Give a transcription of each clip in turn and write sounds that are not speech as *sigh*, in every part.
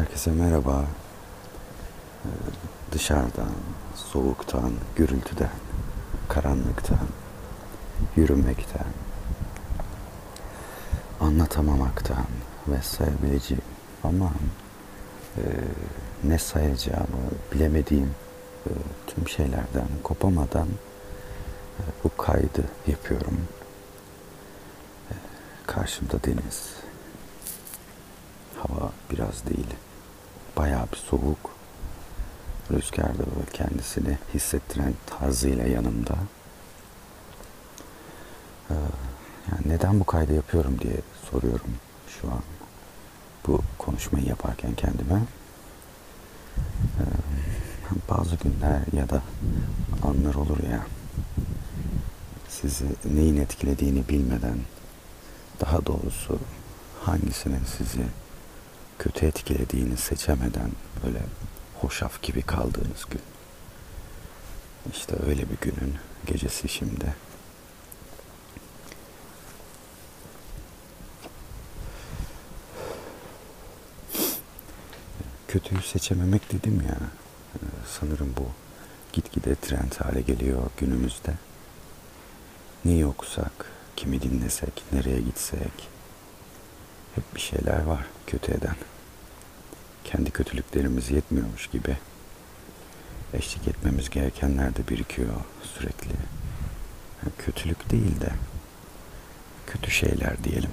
Herkese merhaba. Ee, Dışarıdan, soğuktan, gürültüden, karanlıktan, yürümekten, anlatamamaktan ve sayabileceğim ama e, ne sayacağımı bilemediğim e, tüm şeylerden kopamadan e, bu kaydı yapıyorum. E, karşımda deniz. Hava biraz değil. Bayağı bir soğuk. Rüzgar da böyle kendisini hissettiren tarzıyla yanımda. Ee, yani neden bu kaydı yapıyorum diye soruyorum şu an. Bu konuşmayı yaparken kendime. Ee, bazı günler ya da anlar olur ya sizi neyin etkilediğini bilmeden daha doğrusu hangisinin sizi kötü etkilediğini seçemeden böyle hoşaf gibi kaldığınız gün. İşte öyle bir günün gecesi şimdi. Kötüyü seçememek dedim ya. Ee, sanırım bu gitgide trend hale geliyor günümüzde. Neyi okusak, kimi dinlesek, nereye gitsek hep bir şeyler var kötü eden. Kendi kötülüklerimiz yetmiyormuş gibi eşlik etmemiz gerekenler de birikiyor sürekli. kötülük değil de kötü şeyler diyelim.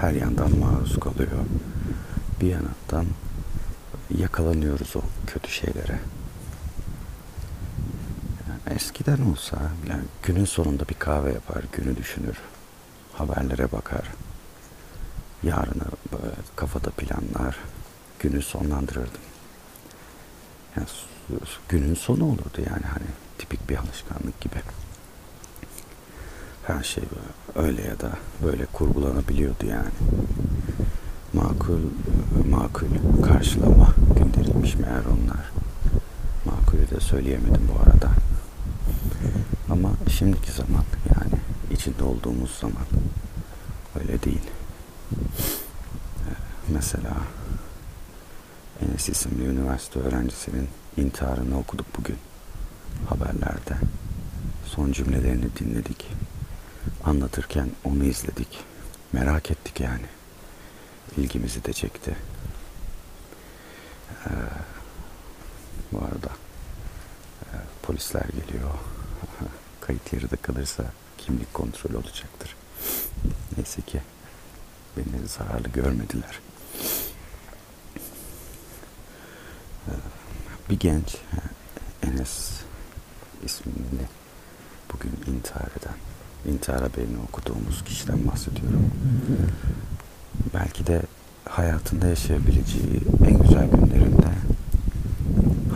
Her yandan maruz kalıyor. Bir yandan yakalanıyoruz o kötü şeylere. Yani eskiden olsa yani günün sonunda bir kahve yapar, günü düşünür, haberlere bakar, yarını böyle kafada planlar, günü sonlandırırdım. Yani günün sonu olurdu yani hani tipik bir alışkanlık gibi. Her şey öyle ya da böyle kurgulanabiliyordu yani. Makul, makul karşılama gönderilmiş meğer onlar. Makulü de söyleyemedim bu arada. Ama şimdiki zaman yani içinde olduğumuz zaman öyle değil. Mesela Enes isimli üniversite öğrencisinin intiharını okuduk bugün haberlerde. Son cümlelerini dinledik. Anlatırken onu izledik. Merak ettik yani. İlgimizi de çekti. Ee, bu arada e, polisler geliyor. *laughs* Kayıt yeri de kalırsa kimlik kontrolü olacaktır. Neyse ki beni zararlı görmediler. Ee, bir genç Enes ismini bugün intihar eden, intihar haberini okuduğumuz kişiden bahsediyorum. Belki de hayatında yaşayabileceği en güzel günlerinde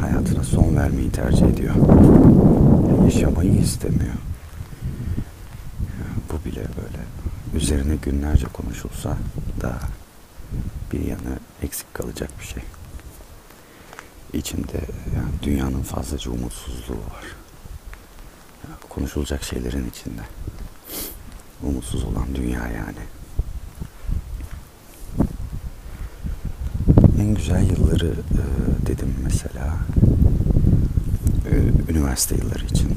hayatına son vermeyi tercih ediyor. yaşamayı istemiyor. Bu bile böyle üzerine günlerce konuşulsa da bir yanı eksik kalacak bir şey. İçimde yani dünyanın fazlaca umutsuzluğu var. Yani konuşulacak şeylerin içinde. Umutsuz olan dünya yani. En güzel yılları e, dedim mesela e, üniversite yılları için.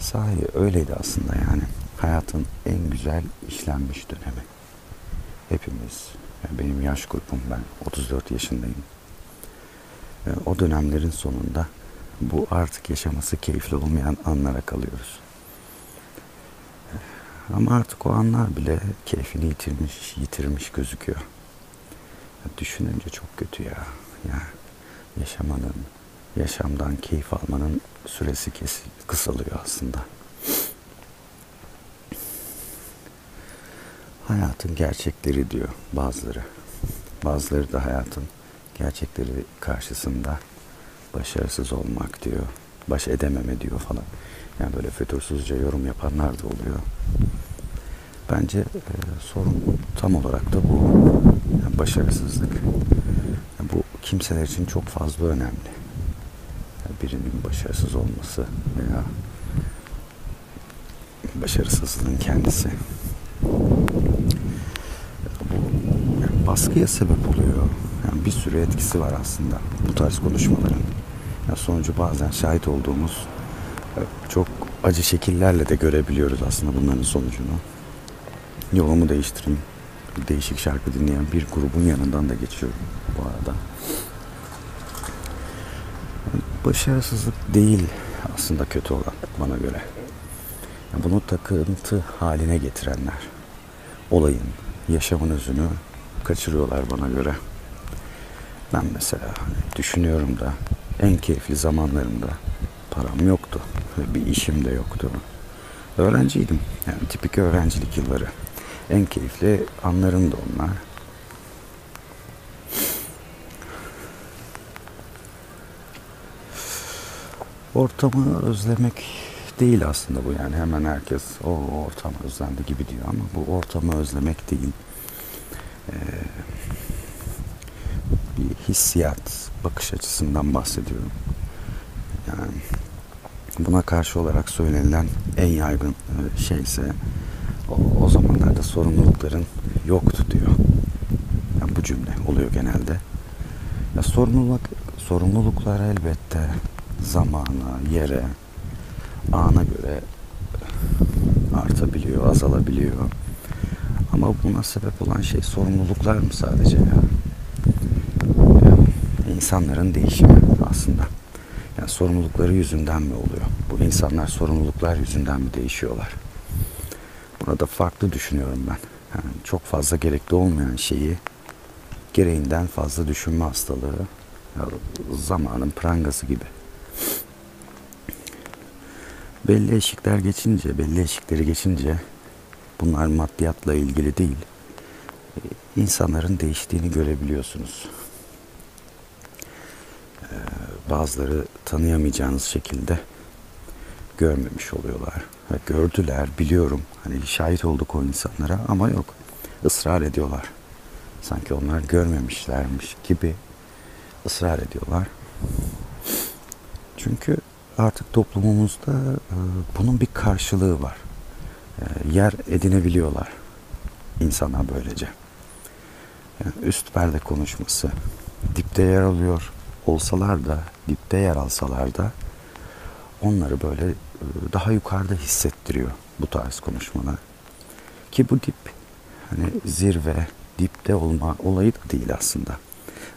Sahi öyleydi aslında yani hayatın en güzel işlenmiş dönemi. Hepimiz, benim yaş grubum ben 34 yaşındayım. E, o dönemlerin sonunda bu artık yaşaması keyifli olmayan anlara kalıyoruz. E, ama artık o anlar bile keyfini yitirmiş, yitirmiş gözüküyor. Düşününce çok kötü ya. Ya yaşamanın, yaşamdan keyif almanın süresi kes, kısalıyor aslında. Hayatın gerçekleri diyor bazıları. Bazıları da hayatın gerçekleri karşısında başarısız olmak diyor. Baş edememe diyor falan. Yani böyle fütursuzca yorum yapanlar da oluyor. Bence e, sorun tam olarak da bu. Yani başarısızlık. Yani bu kimseler için çok fazla önemli. Yani birinin başarısız olması veya başarısızlığın kendisi baskıya sebep oluyor. Yani bir sürü etkisi var aslında bu tarz konuşmaların. Ya sonucu bazen şahit olduğumuz e, çok acı şekillerle de görebiliyoruz aslında bunların sonucunu. Yolumu değiştireyim. Değişik şarkı dinleyen bir grubun yanından da geçiyorum bu arada. Başarısızlık değil aslında kötü olan bana göre. Yani bunu takıntı haline getirenler. Olayın, yaşamın özünü kaçırıyorlar bana göre. Ben mesela düşünüyorum da en keyifli zamanlarımda param yoktu. Bir işim de yoktu. Öğrenciydim. Yani tipik öğrencilik yılları. En keyifli anlarım da onlar. Ortamı özlemek değil aslında bu yani hemen herkes o ortam özlendi gibi diyor ama bu ortamı özlemek değil. Ee, bir hissiyat bakış açısından bahsediyorum. Yani buna karşı olarak söylenilen en yaygın e, şey ise o, o zamanlarda sorumlulukların yoktu diyor. Yani bu cümle oluyor genelde. Ya sorumluluk sorumluluklar elbette zamana, yere, ana göre artabiliyor, azalabiliyor. Ama buna sebep olan şey sorumluluklar mı sadece ya? İnsanların değişimi aslında. Yani sorumlulukları yüzünden mi oluyor? Bu insanlar sorumluluklar yüzünden mi değişiyorlar? Buna da farklı düşünüyorum ben. Yani çok fazla gerekli olmayan şeyi gereğinden fazla düşünme hastalığı ya zamanın prangası gibi. Belli eşikler geçince, belli eşikleri geçince bunlar maddiyatla ilgili değil. insanların değiştiğini görebiliyorsunuz. Bazıları tanıyamayacağınız şekilde görmemiş oluyorlar. Ve gördüler, biliyorum. Hani şahit olduk o insanlara ama yok. ısrar ediyorlar. Sanki onlar görmemişlermiş gibi ısrar ediyorlar. Çünkü artık toplumumuzda e, bunun bir karşılığı var. E, yer edinebiliyorlar insana böylece. Yani üst perde konuşması dipte yer alıyor olsalar da dipte yer alsalar da onları böyle e, daha yukarıda hissettiriyor bu tarz konuşmalar. Ki bu dip hani zirve, dipte olma olayı da değil aslında.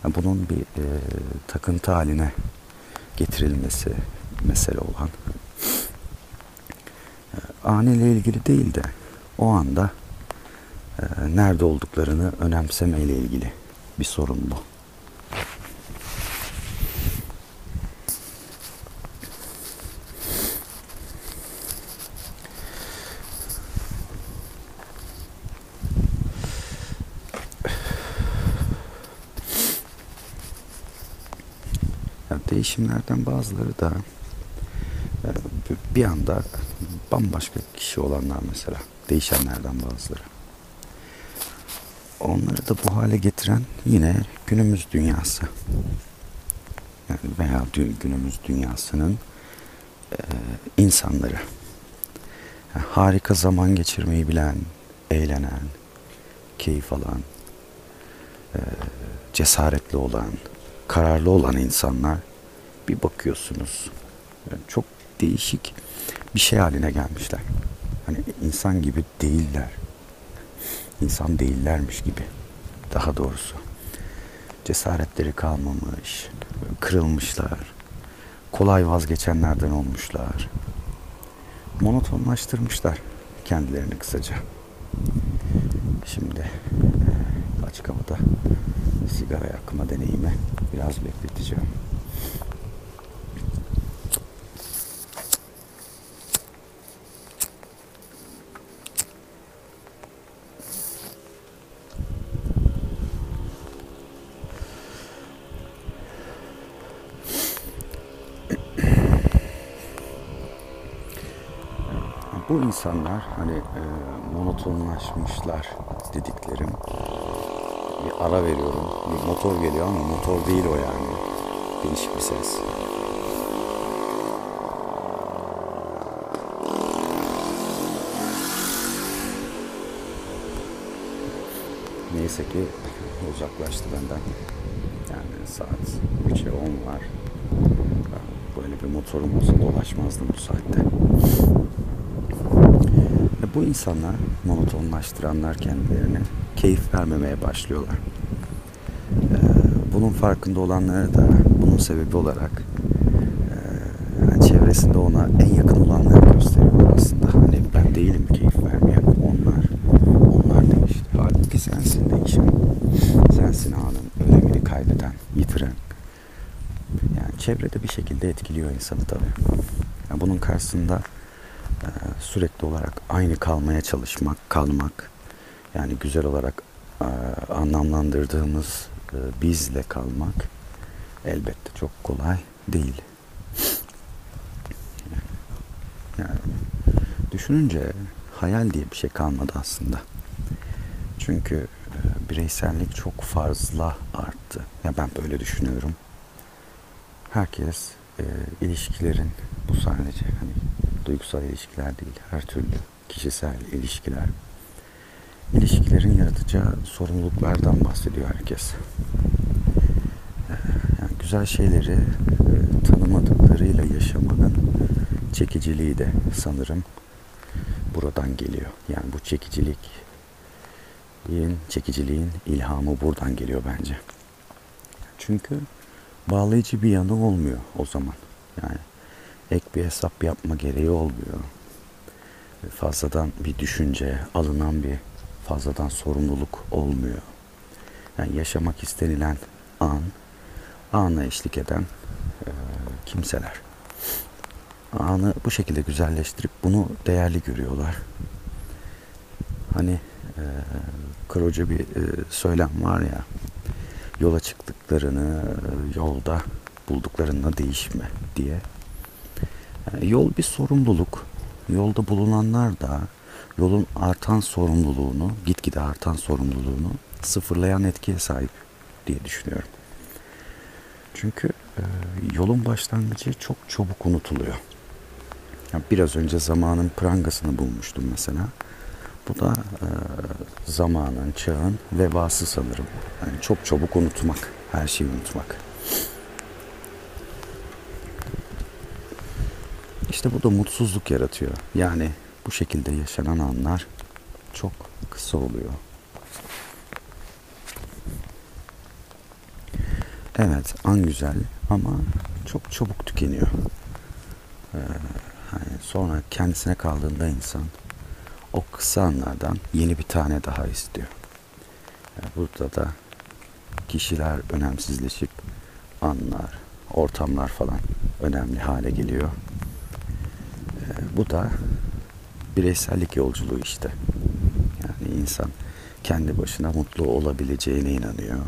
Yani bunun bir e, takıntı haline getirilmesi mesele olan. E, Aneyle ilgili değil de o anda e, nerede olduklarını önemsemeyle ilgili bir sorun bu. Değişimlerden bazıları da e, bir anda bambaşka kişi olanlar mesela. Değişenlerden bazıları. Onları da bu hale getiren yine günümüz dünyası. Yani veya günümüz dünyasının e, insanları. Yani harika zaman geçirmeyi bilen, eğlenen, keyif alan, e, cesaretli olan, kararlı olan insanlar bir bakıyorsunuz yani çok değişik bir şey haline gelmişler. Hani insan gibi değiller. İnsan değillermiş gibi. Daha doğrusu. Cesaretleri kalmamış. Kırılmışlar. Kolay vazgeçenlerden olmuşlar. Monotonlaştırmışlar kendilerini kısaca. Şimdi açık havada sigara yakma deneyimi biraz bekleteceğim. Bu insanlar hani e, monotonlaşmışlar dediklerim bir ara veriyorum. Bir motor geliyor ama motor değil o yani. Değişik bir ses. neyse ki uzaklaştı benden. Yani saat 3'e 10 var. Böyle bir motorum olsa dolaşmazdım bu saatte. Bu insanlar monotonlaştıranlar kendilerini keyif vermemeye başlıyorlar. E, bunun farkında olanları da bunun sebebi olarak e, yani çevresinde ona en yakın olanları gösteriyorlar aslında. Hani ben değilim keyif vermeyen onlar. Onlar değişti. Halbuki sensin değişen. Sensin anın önemini kaybeden, yitiren. Yani çevrede bir şekilde etkiliyor insanı tabii. Yani bunun karşısında e, sürekli olarak aynı kalmaya çalışmak, kalmak, yani güzel olarak anlamlandırdığımız bizle kalmak elbette çok kolay değil. Yani düşününce hayal diye bir şey kalmadı aslında. Çünkü bireysellik çok fazla arttı. Ya ben böyle düşünüyorum. Herkes e, ilişkilerin bu sadece hani duygusal ilişkiler değil, her türlü kişisel ilişkiler. İlişkilerin yaratacağı sorumluluklardan bahsediyor herkes. E, yani güzel şeyleri e, tanımadıklarıyla yaşamanın çekiciliği de sanırım buradan geliyor. Yani bu çekicilik çekiciliğin ilhamı buradan geliyor bence. Çünkü bağlayıcı bir yanı olmuyor o zaman. Yani ek bir hesap yapma gereği olmuyor. Fazladan bir düşünce, alınan bir fazladan sorumluluk olmuyor. Yani yaşamak istenilen an, ana eşlik eden e, kimseler. Anı bu şekilde güzelleştirip bunu değerli görüyorlar. Hani e, kırıcı bir e, söylem var ya yola çıktıklarını e, yolda bulduklarında değişme diye. Yani yol bir sorumluluk. Yolda bulunanlar da yolun artan sorumluluğunu, gitgide artan sorumluluğunu sıfırlayan etkiye sahip diye düşünüyorum. Çünkü e, yolun başlangıcı çok çabuk unutuluyor. Yani biraz önce zamanın prangasını bulmuştum mesela. Bu da e, zamanın, çağın vebası sanırım. Yani çok çabuk unutmak, her şeyi unutmak. İşte bu da mutsuzluk yaratıyor. Yani bu şekilde yaşanan anlar çok kısa oluyor. Evet, an güzel ama çok çabuk tükeniyor. Ee, hani sonra kendisine kaldığında insan o kısa anlardan yeni bir tane daha istiyor. Yani burada da kişiler önemsizleşip anlar, ortamlar falan önemli hale geliyor. Bu da bireysellik yolculuğu işte. Yani insan kendi başına mutlu olabileceğine inanıyor.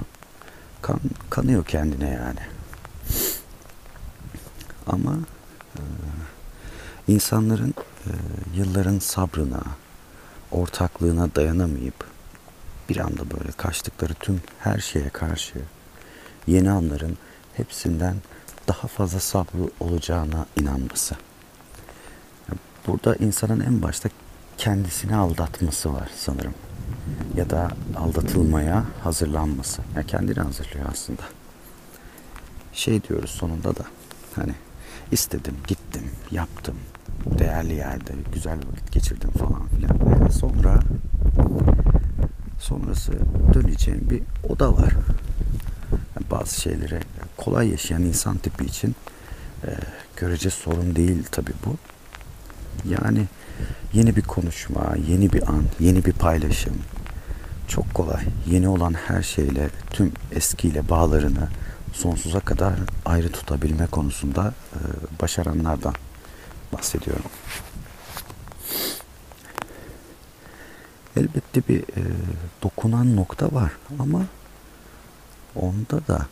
Kan, kanıyor kendine yani. Ama e, insanların e, yılların sabrına, ortaklığına dayanamayıp bir anda böyle kaçtıkları tüm her şeye karşı yeni anların hepsinden daha fazla sabrı olacağına inanması. Burada insanın en başta kendisini aldatması var sanırım. Ya da aldatılmaya hazırlanması. Ya yani kendini hazırlıyor aslında. Şey diyoruz sonunda da hani istedim, gittim, yaptım, değerli yerde güzel vakit geçirdim falan filan. Sonra sonrası döneceğim bir oda var. Yani bazı şeylere kolay yaşayan insan tipi için e, görece sorun değil tabi bu. Yani yeni bir konuşma, yeni bir an, yeni bir paylaşım çok kolay. Yeni olan her şeyle tüm eskiyle bağlarını sonsuza kadar ayrı tutabilme konusunda e, başaranlardan bahsediyorum. Elbette bir e, dokunan nokta var ama onda da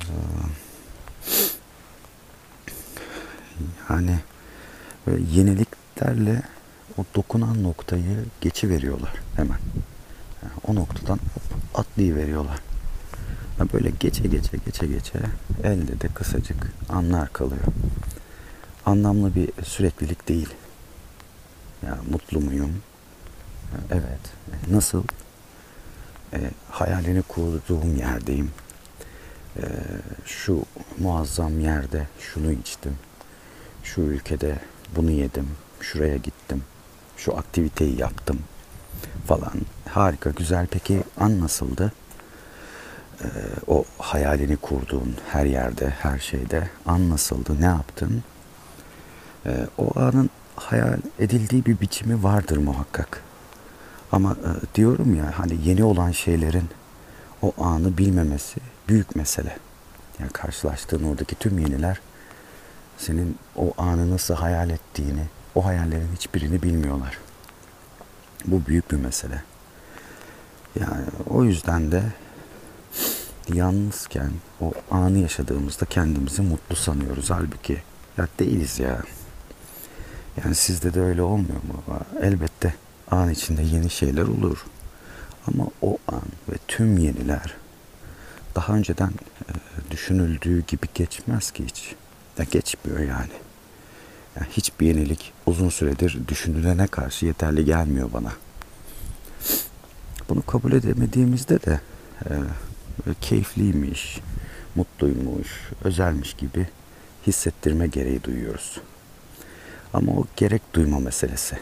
e, yani böyle yeniliklerle o dokunan noktayı geçi veriyorlar hemen. Yani o noktadan hop atlayıveriyorlar. Yani böyle geçe geçe geçe geçe elde de kısacık anlar kalıyor anlamlı bir süreklilik değil. Ya mutlu muyum? Evet. Nasıl? e, hayalini kurduğum yerdeyim. E, şu muazzam yerde şunu içtim. Şu ülkede bunu yedim. Şuraya gittim. Şu aktiviteyi yaptım falan. Harika, güzel. Peki an nasıldı? Ee, o hayalini kurduğun her yerde, her şeyde an nasıldı? Ne yaptın? Ee, o anın hayal edildiği bir biçimi vardır muhakkak. Ama e, diyorum ya hani yeni olan şeylerin o anı bilmemesi büyük mesele. Yani karşılaştığın oradaki tüm yeniler senin o anı nasıl hayal ettiğini, o hayallerin hiçbirini bilmiyorlar. Bu büyük bir mesele. Yani o yüzden de yalnızken o anı yaşadığımızda kendimizi mutlu sanıyoruz. Halbuki ya değiliz ya. Yani sizde de öyle olmuyor mu? Elbette an içinde yeni şeyler olur. Ama o an ve tüm yeniler daha önceden e, düşünüldüğü gibi geçmez ki hiç. Ya geçmiyor yani. yani. Hiçbir yenilik uzun süredir düşünülene karşı yeterli gelmiyor bana. Bunu kabul edemediğimizde de e, keyifliymiş, mutluymuş, özelmiş gibi hissettirme gereği duyuyoruz. Ama o gerek duyma meselesi.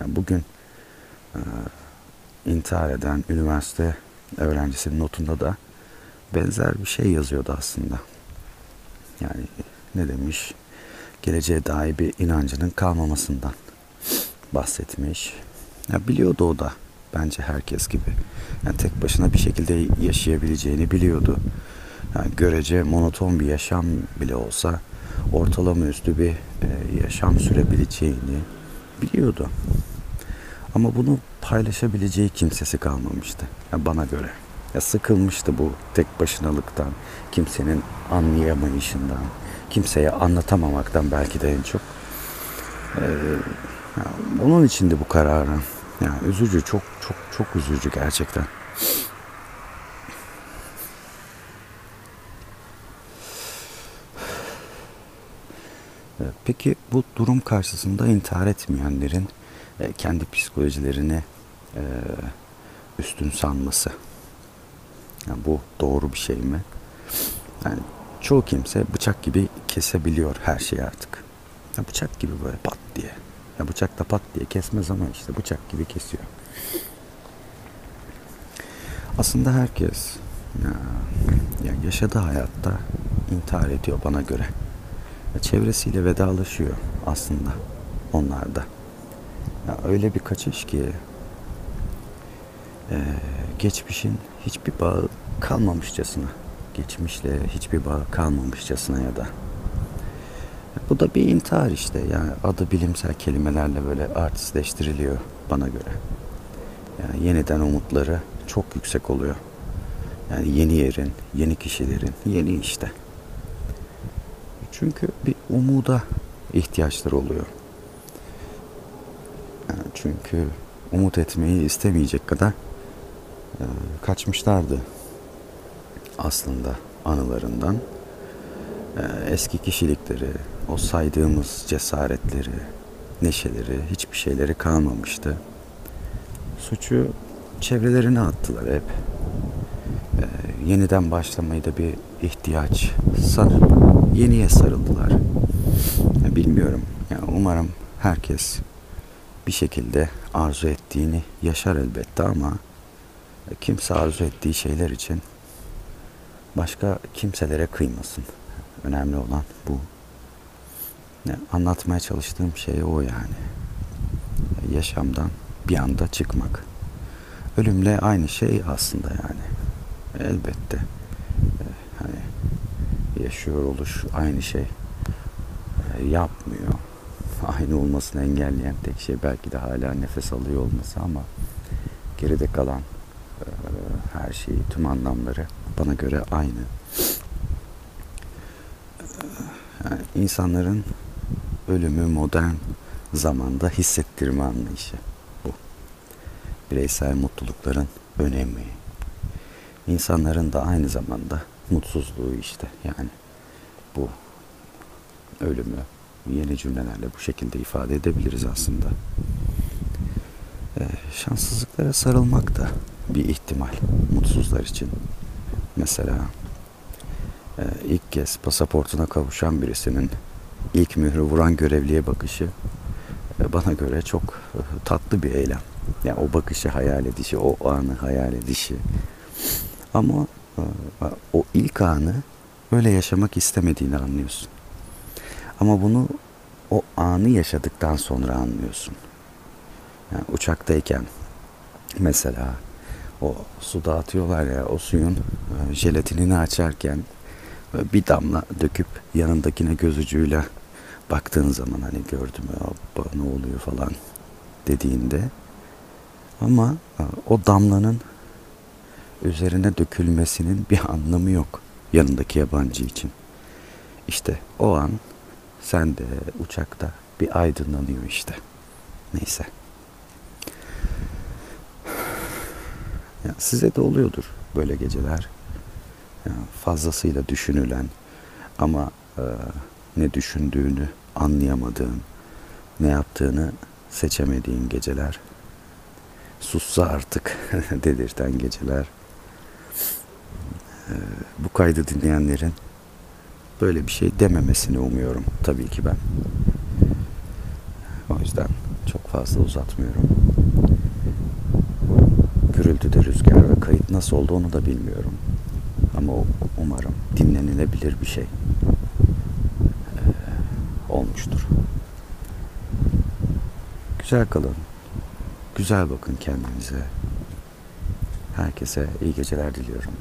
Yani bugün e, intihar eden üniversite öğrencisinin notunda da benzer bir şey yazıyordu aslında. Yani ne demiş? Geleceğe dair bir inancının kalmamasından bahsetmiş. Ya biliyordu o da bence herkes gibi. Yani tek başına bir şekilde yaşayabileceğini biliyordu. Yani görece monoton bir yaşam bile olsa ortalama üstü bir e, yaşam sürebileceğini biliyordu. Ama bunu paylaşabileceği kimsesi kalmamıştı. Yani bana göre. Ya sıkılmıştı bu tek başınalıktan, kimsenin anlayamayışından, kimseye anlatamamaktan belki de en çok. Ee, onun için de bu kararı. Yani üzücü, çok çok çok üzücü gerçekten. Peki bu durum karşısında intihar etmeyenlerin e, kendi psikolojilerini e, üstün sanması. Yani bu doğru bir şey mi? Yani çoğu kimse bıçak gibi kesebiliyor her şeyi artık. Ya bıçak gibi böyle pat diye. Ya bıçak da pat diye kesmez ama işte bıçak gibi kesiyor. Aslında herkes ya, ya yaşadığı hayatta intihar ediyor bana göre. Ya çevresiyle vedalaşıyor aslında onlar da. Ya öyle bir kaçış ki e, geçmişin hiçbir bağı kalmamışçasına, geçmişle hiçbir bağı kalmamışçasına ya da bu da bir intihar işte. Yani adı bilimsel kelimelerle böyle artistleştiriliyor bana göre. Yani yeniden umutları çok yüksek oluyor. Yani yeni yerin, yeni kişilerin, yeni işte. Çünkü bir umuda ihtiyaçları oluyor. Yani çünkü umut etmeyi istemeyecek kadar e, kaçmışlardı aslında anılarından. E, eski kişilikleri, o saydığımız cesaretleri, neşeleri, hiçbir şeyleri kalmamıştı. Suçu çevrelerine attılar hep. Ee, yeniden başlamayı da bir ihtiyaç sanıp yeniye sarıldılar. Ya bilmiyorum. Ya umarım herkes bir şekilde arzu ettiğini yaşar elbette ama kimse arzu ettiği şeyler için başka kimselere kıymasın. Önemli olan bu. Ne anlatmaya çalıştığım şey o yani. Yaşamdan bir anda çıkmak. Ölümle aynı şey aslında yani. Elbette. Ee, hani yaşıyor oluş aynı şey ee, yapmıyor. Aynı olmasını engelleyen tek şey belki de hala nefes alıyor olması ama geride kalan e, her şeyi, tüm anlamları bana göre aynı. Yani insanların ölümü modern zamanda hissettirme anlayışı bu. Bireysel mutlulukların önemi. İnsanların da aynı zamanda mutsuzluğu işte yani bu ölümü yeni cümlelerle bu şekilde ifade edebiliriz aslında. Ee, şanssızlıklara sarılmak da bir ihtimal mutsuzlar için. Mesela e, ilk kez pasaportuna kavuşan birisinin ilk mührü vuran görevliye bakışı e, bana göre çok e, tatlı bir eylem. Yani o bakışı hayal edişi, o anı hayal edişi. Ama o ilk anı öyle yaşamak istemediğini anlıyorsun. Ama bunu o anı yaşadıktan sonra anlıyorsun. Yani uçaktayken mesela o suda atıyorlar ya o suyun e, jelatinini açarken e, bir damla döküp yanındakine göz ucuyla baktığın zaman hani gördüm ya "Abba, ne oluyor falan dediğinde ama e, o damlanın üzerine dökülmesinin bir anlamı yok yanındaki yabancı için. İşte o an sen de uçakta bir aydınlanıyor işte. Neyse. Ya size de oluyordur böyle geceler. Ya fazlasıyla düşünülen ama e, ne düşündüğünü anlayamadığın, ne yaptığını seçemediğin geceler. Sussa artık *laughs* dedirten geceler. E, bu kaydı dinleyenlerin böyle bir şey dememesini umuyorum tabii ki ben. O yüzden çok fazla uzatmıyorum. Gürültüde rüzgar ve kayıt nasıl oldu onu da bilmiyorum. Ama umarım dinlenilebilir bir şey eee, olmuştur. Güzel kalın. Güzel bakın kendinize. Herkese iyi geceler diliyorum.